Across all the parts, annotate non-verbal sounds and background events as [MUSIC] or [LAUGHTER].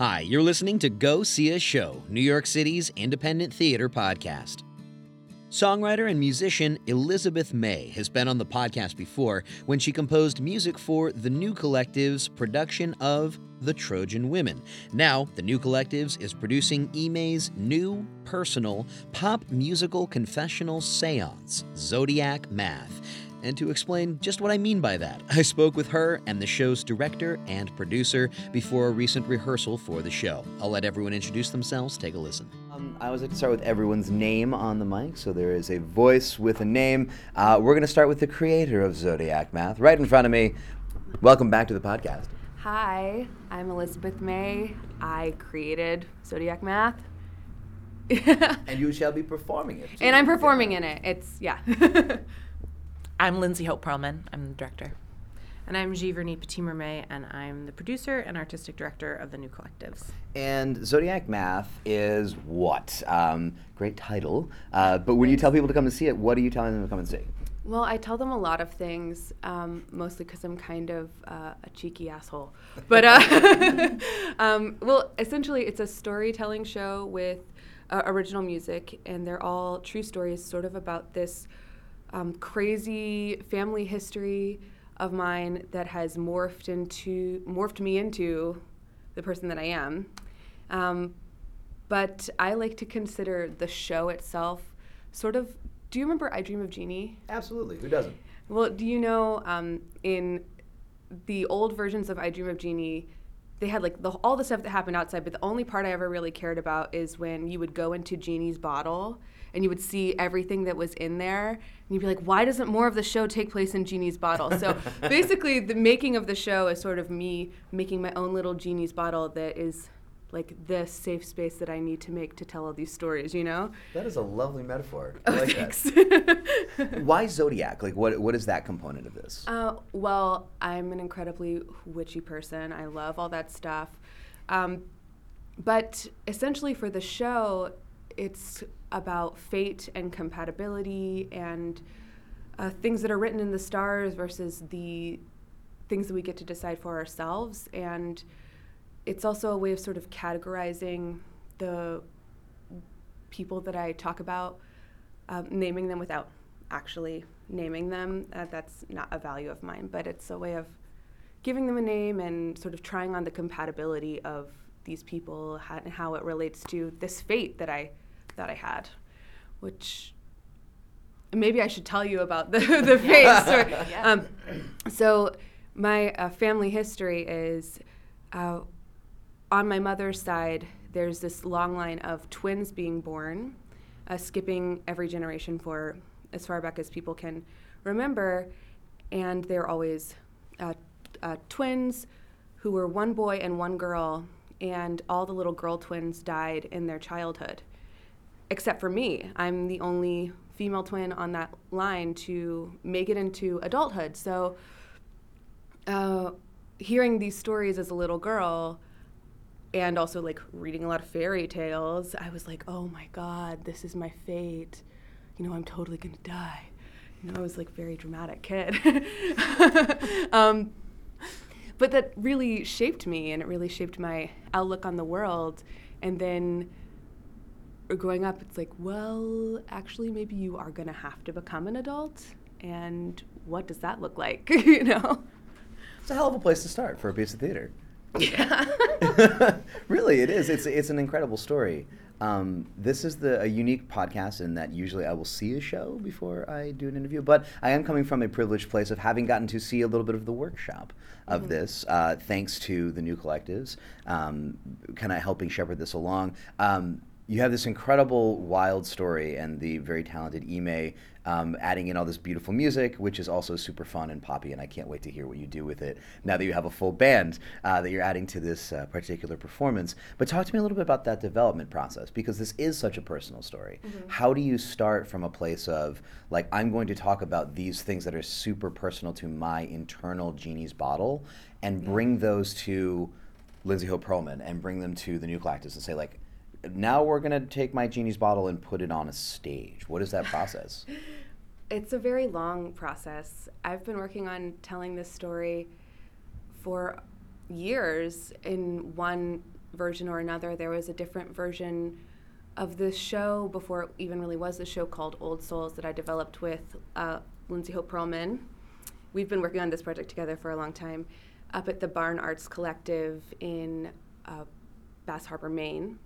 Hi, you're listening to Go See a Show, New York City's independent theater podcast. Songwriter and musician Elizabeth May has been on the podcast before when she composed music for the New Collective's production of The Trojan Women. Now, the New Collectives is producing Imay's new, personal, pop musical confessional seance, Zodiac Math. And to explain just what I mean by that, I spoke with her and the show's director and producer before a recent rehearsal for the show. I'll let everyone introduce themselves. Take a listen. Um, I always like to start with everyone's name on the mic, so there is a voice with a name. Uh, we're going to start with the creator of Zodiac Math, right in front of me. Welcome back to the podcast. Hi, I'm Elizabeth May. I created Zodiac Math. [LAUGHS] and you shall be performing it. And I'm performing in it. It's, yeah. [LAUGHS] I'm Lindsay Hope Perlman. I'm the director. And I'm Giverny Petit-Mermet, and I'm the producer and artistic director of the New Collectives. And Zodiac Math is what? Um, great title. Uh, but when you tell people to come and see it, what are you telling them to come and see? Well, I tell them a lot of things, um, mostly because I'm kind of uh, a cheeky asshole. But, uh, [LAUGHS] um, well, essentially, it's a storytelling show with uh, original music, and they're all true stories, sort of about this um, crazy family history of mine that has morphed into morphed me into the person that I am. Um, but I like to consider the show itself sort of. Do you remember I Dream of Jeannie? Absolutely. Who doesn't? Well, do you know um, in the old versions of I Dream of Jeannie, they had like the, all the stuff that happened outside, but the only part I ever really cared about is when you would go into Jeannie's bottle and you would see everything that was in there and you'd be like why doesn't more of the show take place in genie's bottle? So [LAUGHS] basically the making of the show is sort of me making my own little genie's bottle that is like the safe space that I need to make to tell all these stories, you know? That is a lovely metaphor. I oh, like thanks. [LAUGHS] [LAUGHS] Why Zodiac? Like, what, what is that component of this? Uh, well, I'm an incredibly witchy person. I love all that stuff. Um, but essentially, for the show, it's about fate and compatibility and uh, things that are written in the stars versus the things that we get to decide for ourselves. And it's also a way of sort of categorizing the people that I talk about, um, naming them without actually naming them. Uh, that's not a value of mine, but it's a way of giving them a name and sort of trying on the compatibility of these people and how it relates to this fate that I that I had, which maybe I should tell you about the [LAUGHS] the face. Or, yeah. um, so my uh, family history is uh, on my mother's side. There's this long line of twins being born, uh, skipping every generation for as far back as people can remember, and they're always uh, uh, twins who were one boy and one girl, and all the little girl twins died in their childhood except for me. I'm the only female twin on that line to make it into adulthood. So, uh, hearing these stories as a little girl and also like reading a lot of fairy tales, I was like, oh my God, this is my fate. You know, I'm totally gonna die. You know, I was like very dramatic kid. [LAUGHS] um, but that really shaped me and it really shaped my outlook on the world. And then growing up, it's like, well, actually, maybe you are to have to become an adult. And what does that look like? [LAUGHS] you know? It's a hell of a place to start for a piece of theater. Yeah. [LAUGHS] really, it is. It's, it's an incredible story. Um, this is the a unique podcast in that usually I will see a show before I do an interview, but I am coming from a privileged place of having gotten to see a little bit of the workshop of mm-hmm. this, uh, thanks to the new collectives, um, kind of helping shepherd this along. Um, you have this incredible wild story and the very talented Imay um, adding in all this beautiful music, which is also super fun and poppy, and I can't wait to hear what you do with it now that you have a full band uh, that you're adding to this uh, particular performance. But talk to me a little bit about that development process because this is such a personal story. Mm-hmm. How do you start from a place of, like, I'm going to talk about these things that are super personal to my internal genie's bottle and bring those to Lindsay Hope Perlman and bring them to the New Collectives and say, like, now we're going to take my genie's bottle and put it on a stage. What is that process? [LAUGHS] it's a very long process. I've been working on telling this story for years in one version or another. There was a different version of the show before it even really was a show called Old Souls that I developed with uh, Lindsay Hope Perlman. We've been working on this project together for a long time up at the Barn Arts Collective in uh, Bass Harbor, Maine.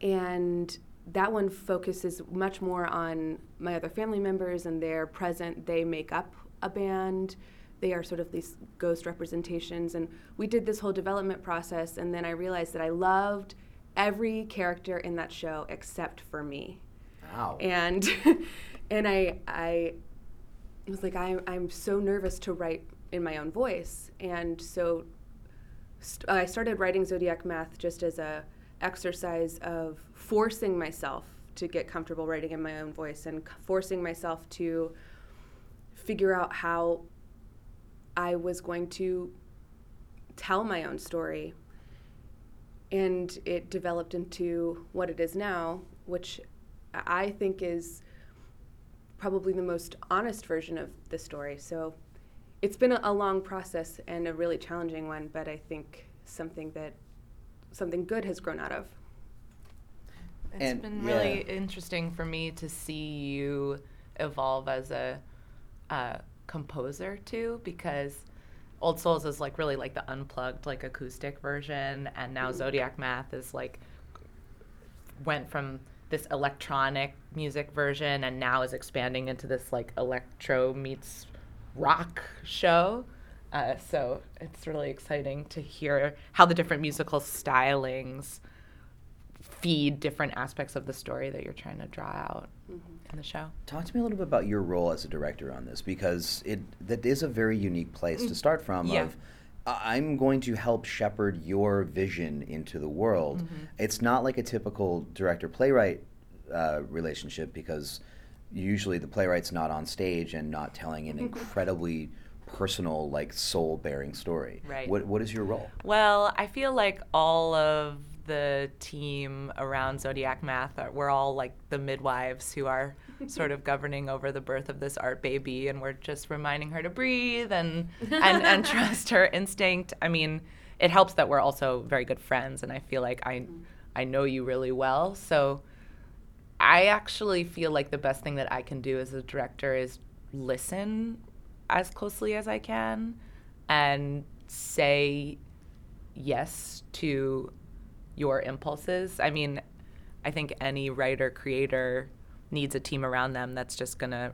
And that one focuses much more on my other family members and they're present. They make up a band. They are sort of these ghost representations. And we did this whole development process. And then I realized that I loved every character in that show except for me. Wow. And [LAUGHS] and I I was like I I'm so nervous to write in my own voice. And so st- I started writing Zodiac Math just as a exercise of forcing myself to get comfortable writing in my own voice and forcing myself to figure out how I was going to tell my own story. And it developed into what it is now, which I think is probably the most honest version of the story. So it's been a long process and a really challenging one, but I think something that something good has grown out of. It's And- been yeah. really interesting for me to see you evolve as a uh, composer too, because Old Souls is like really like the unplugged, like acoustic version, and now Zodiac Math is like went from this electronic music version and now is expanding into this like electro meets rock show. Uh, so it's really exciting to hear how the different musical stylings feed different aspects of the story that you're trying to draw out in the show. Talk to me a little bit about your role as a director on this because it that is a very unique place to start from. Yeah. Of I- I'm going to help shepherd your vision into the world. It's not like a typical director playwright uh, relationship because usually the playwright's not on stage and not telling an [LAUGHS] incredibly personal, like soul bearing story. Right. What What is your role? Well, I feel like all of the team around Zodiac Math are we're all like the midwives who are [LAUGHS] sort of governing over the birth of this art baby and we're just reminding her to breathe and [LAUGHS] and, and trust her instinct. I mean, it helps that we're also very good friends and I feel like I I know you really well. So I actually feel like the best thing that I can do as a director is listen as closely as I can and say yes to your impulses. I mean, I think any writer creator needs a team around them that's just going to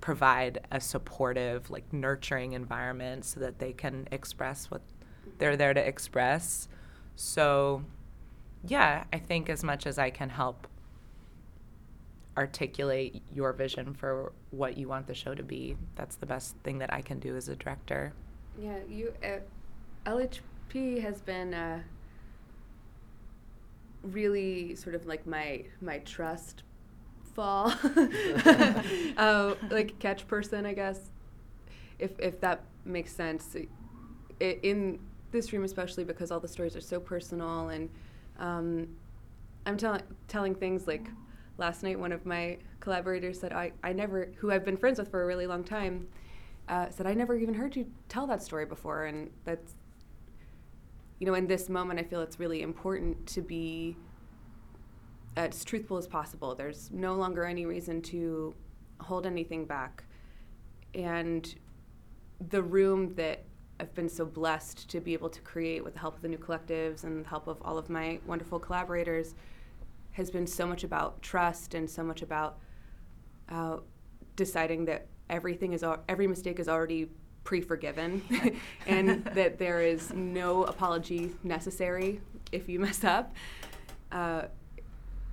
provide a supportive, like nurturing environment so that they can express what they're there to express. So, yeah, I think as much as I can help articulate your vision for what you want the show to be, that's the best thing that I can do as a director. Yeah, you uh, LHP has been uh, really sort of like my my trust fall, [LAUGHS] [LAUGHS] uh, like catch person, I guess, if if that makes sense. I in this room, especially because all the stories are so personal, and um, I'm telling telling things like last night. One of my collaborators said, "I I never, who I've been friends with for a really long time." uh, said, I never even heard you tell that story before. And that's, you know, in this moment, I feel it's really important to be as truthful as possible. There's no longer any reason to hold anything back. And the room that I've been so blessed to be able to create with the help of the new collectives and the help of all of my wonderful collaborators has been so much about trust and so much about uh, deciding that everything is al- every mistake is already pre-forgiven [LAUGHS] and that there is no apology necessary if you mess up uh,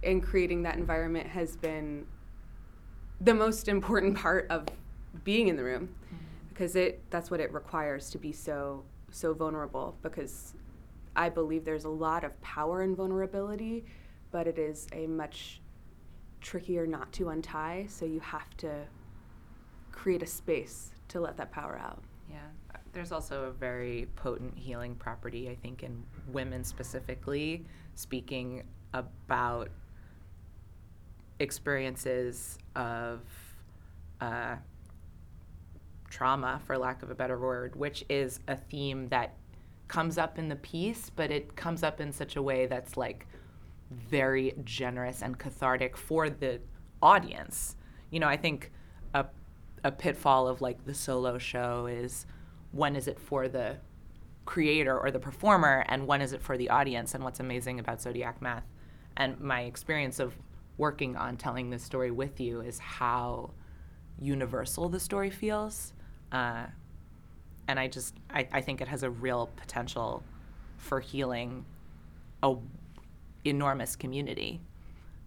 and creating that environment has been the most important part of being in the room. Because it that's what it requires to be so so vulnerable because I believe there's a lot of power in vulnerability but it is a much trickier knot to untie so you have to create a space to let that power out. Yeah. There's also a very potent healing property, I think, in women specifically, speaking about experiences of uh, trauma, for lack of a better word, which is a theme that comes up in the piece, but it comes up in such a way that's like very generous and cathartic for the audience. You know, I think a a pitfall of like the solo show is when is it for the creator or the performer and when is it for the audience and what's amazing about zodiac math and my experience of working on telling this story with you is how universal the story feels uh, and i just I, I think it has a real potential for healing a enormous community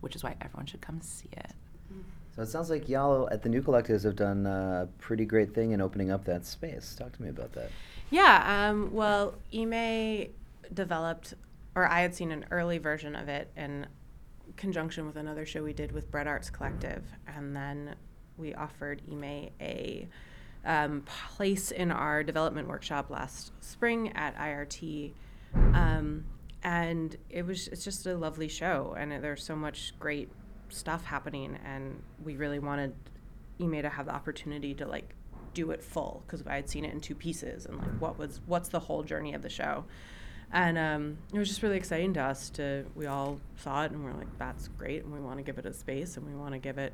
which is why everyone should come see it So it sounds like y'all at the New Collectives have done a pretty great thing in opening up that space. Talk to me about that. Yeah, um, well, Ime developed, or I had seen an early version of it in conjunction with another show we did with Bread Arts Collective, and then we offered Ime a um, place in our development workshop last spring at IRT, um, and it was it's just a lovely show, and there's so much great stuff happening, and we really wanted Ime to have the opportunity to like do it full because I had seen it in two pieces and like what was what's the whole journey of the show, and um, it was just really exciting to us to we all saw it and we're like that's great and we want to give it a space and we want to give it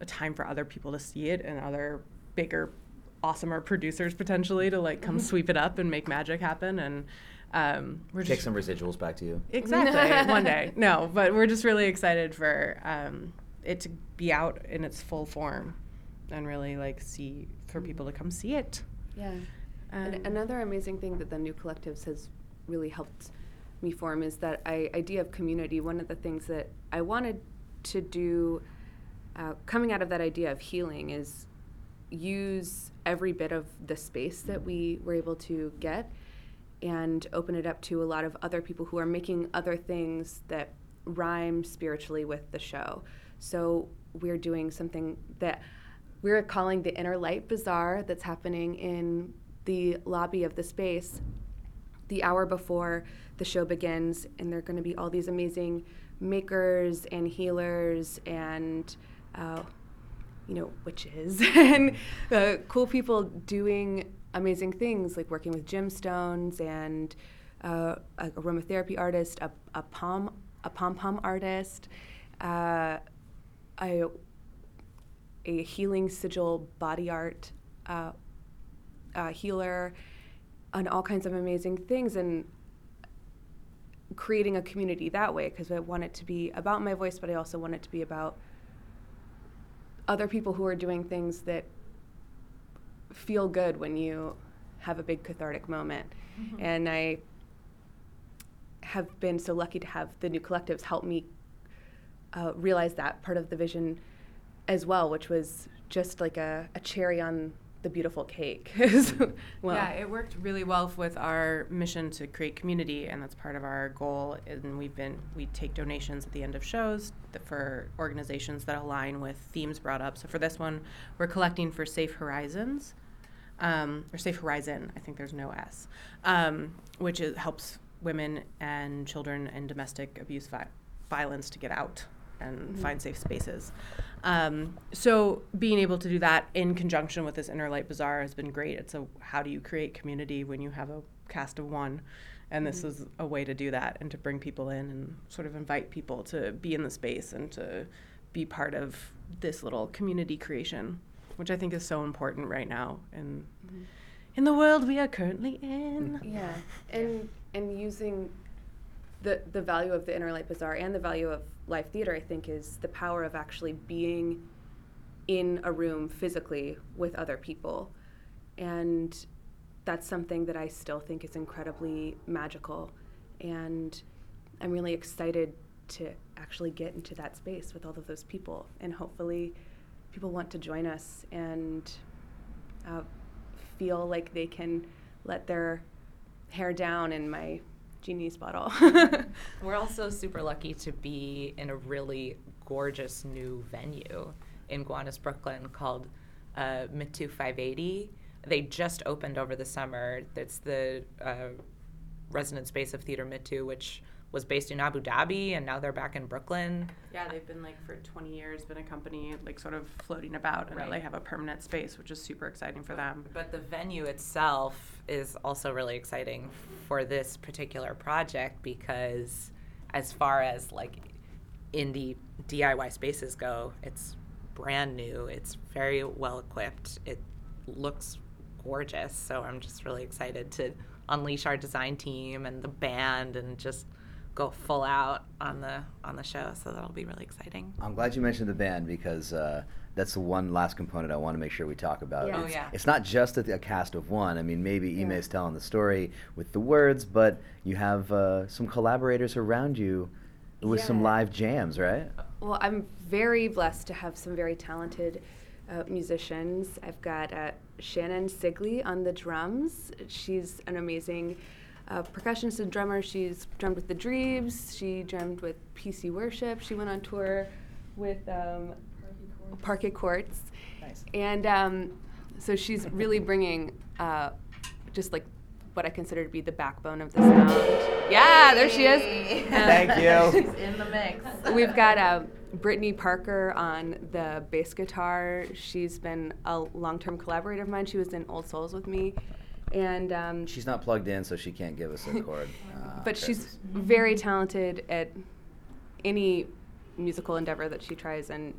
a time for other people to see it and other bigger awesomer producers potentially to like come sweep it up and make magic happen and um, we're Take just some residuals back to you. Exactly. [LAUGHS] One day. No, but we're just really excited for um, it to be out in its full form and really like see for people to come see it. Yeah. Um, and another amazing thing that the new collectives has really helped me form is that I, idea of community. One of the things that I wanted to do, uh, coming out of that idea of healing, is use every bit of the space that we were able to get and open it up to a lot of other people who are making other things that rhyme spiritually with the show. So we're doing something that we're calling the Inner Light Bazaar that's happening in the lobby of the space the hour before the show begins. And there are going to be all these amazing makers and healers and, uh, you know, witches [LAUGHS] and uh, cool people doing amazing things like working with gemstones and uh, a aromatherapy artist, a, a pom a pom pom artist, uh, a a healing sigil body art uh, uh, healer, and all kinds of amazing things, and creating a community that way because I want it to be about my voice, but I also want it to be about other people who are doing things that feel good when you have a big cathartic moment. And I have been so lucky to have the new collectives help me uh, realize that part of the vision as well, which was just like a, a cherry on the beautiful cake. [LAUGHS] well, yeah, it worked really well with our mission to create community, and that's part of our goal. And we've been we take donations at the end of shows for organizations that align with themes brought up. So for this one, we're collecting for Safe Horizons, um, or Safe Horizon. I think there's no S, um, which is, helps women and children in domestic abuse vi- violence to get out and find safe spaces. Um, so being able to do that in conjunction with this Inner Light Bazaar has been great. It's a how do you create community when you have a cast of one, and this is a way to do that and to bring people in and sort of invite people to be in the space and to be part of this little community creation, which I think is so important right now in mm-hmm. in the world we are currently in. Mm-hmm. Yeah, [LAUGHS] and and using the the value of the Inner Light Bazaar and the value of live theater, I think, is the power of actually being in a room physically with other people, and that's something that I still think is incredibly magical, and I'm really excited to actually get into that space with all of those people, and hopefully, people want to join us and uh, feel like they can let their hair down in my genie's bottle. [LAUGHS] We're also super lucky to be in a really gorgeous new venue in Gowanus, Brooklyn called uh, Mitu 580. They just opened over the summer. It's the uh, resident space of Theater Mitu, which was based in Abu Dhabi and now they're back in Brooklyn. Yeah, they've been like for 20 years, been a company like sort of floating about, and now they have a permanent space, which is super exciting for them. But the venue itself is also really exciting for this particular project because, as far as like indie DIY spaces go, it's brand new. It's very well equipped. It looks gorgeous. So I'm just really excited to unleash our design team and the band and just go full out on the on the show. So that'll be really exciting. I'm glad you mentioned the band because uh, that's the one last component I want to make sure we talk about. Yeah. Oh, It's, yeah. it's not just a, a cast of one. I mean, maybe Yeah. Ime's telling the story with the words, but you have uh, some collaborators around you with some live jams, right? Well, I'm very blessed to have some very talented uh, musicians. I've got uh, Shannon Sigley on the drums. She's an amazing uh, percussionist and drummer. She's drummed with the Dreams. She drummed with PC Worship. She went on tour with um, Parquet Courts. Nice. And um, so she's really bringing uh, just like what I consider to be the backbone of the sound. Yeah, there she is. Thank [LAUGHS] you. She's in the mix. We've got uh, Brittany Parker on the bass guitar. She's been a long-term collaborator of mine. She was in Old Souls with me, and um, She's not plugged in, so she can't give us a chord. [LAUGHS] Uh, but she's very talented at any musical endeavor that she tries, and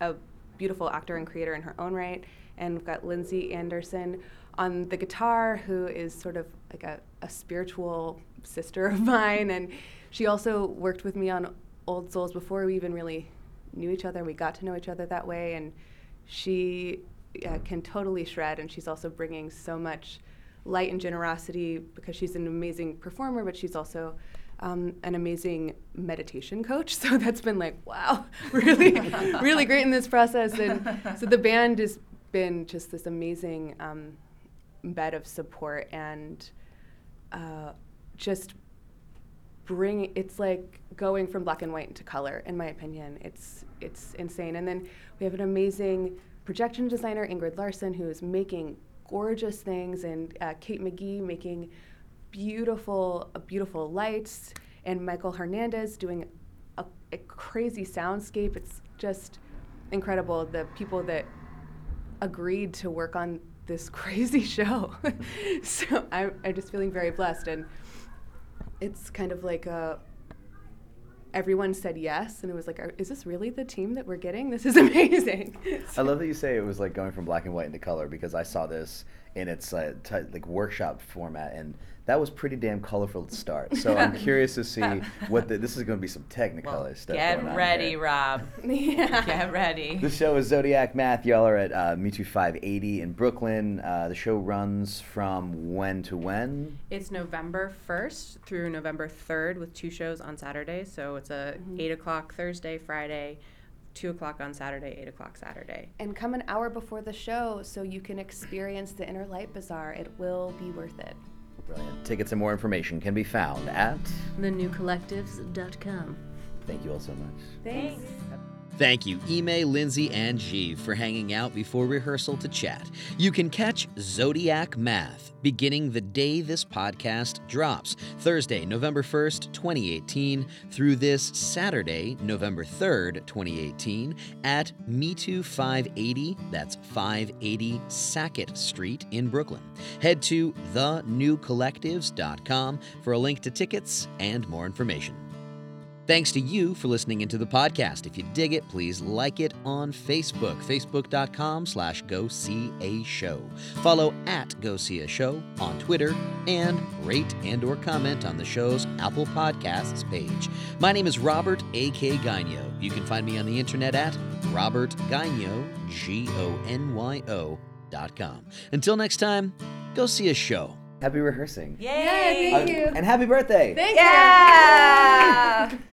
a beautiful actor and creator in her own right. And we've got Lindsay Anderson on the guitar, who is sort of like a, a spiritual sister of [LAUGHS] mine. And she also worked with me on Old Souls before we even really knew each other. We got to know each other that way. And she uh, can totally shred, and she's also bringing so much light and generosity because she's an amazing performer, but she's also um, an amazing meditation coach. [LAUGHS] So that's been like, wow, [LAUGHS] really, really great in this process. And so the band has been just this amazing um, bed of support and uh, just bring it's like going from black and white into color in my opinion it's it's insane and then we have an amazing projection designer ingrid larson who is making gorgeous things and uh, kate mcgee making beautiful uh, beautiful lights and michael hernandez doing a, a crazy soundscape. It's just incredible the people that agreed to work on this [LAUGHS] crazy show. [LAUGHS] So I'm, I'm just feeling very blessed and it's kind of like a everyone said yes and it was like is this really the team that we're getting? This is [LAUGHS] amazing. I love that you say it was like going from black and white into color because I saw this in its uh, t- like workshop format and that was pretty damn colorful to start. So [LAUGHS] I'm curious to see [LAUGHS] what the, this is going to be some Technicolor Well, stuff. get going on ready, here. Rob. [LAUGHS] yeah Get ready. The show is Zodiac Math. Y'all are at uh, Mitu 580 in Brooklyn. Uh, the show runs from when to when? It's November 1st through November 3rd with two shows on Saturday. So it's a 8 o'clock Thursday, Friday, 2 o'clock on Saturday, 8 o'clock Saturday. and come an hour before the show so you can experience the inner light bazaar it will be worth it Brilliant. Tickets and more information can be found at. thenewcollectives.com. Thank you all so much. thanks. Thank you, Ime, Lindsay, and Jeeve for hanging out before rehearsal to chat. You can catch Zodiac Math beginning the day this podcast drops, Thursday, November 1st, 2018, through this Saturday, November 3rd, 2018, at Mitu 580, that's 580 Sackett Street in Brooklyn. Head to thenewcollectives.com for a link to tickets and more information. Thanks to you for listening into the podcast. If you dig it, please like it on Facebook, facebook.com slash go see a show. Follow at go see a show on Twitter and rate and or comment on the show's Apple Podcasts page. My name is Robert A.K. Gonyo. You can find me on the internet at Robert Gonyo, G-O-N-Y-O dot com. Until next time, go see a show. Happy rehearsing. Yay! thank you. And happy birthday. Thank Yeah! [LAUGHS]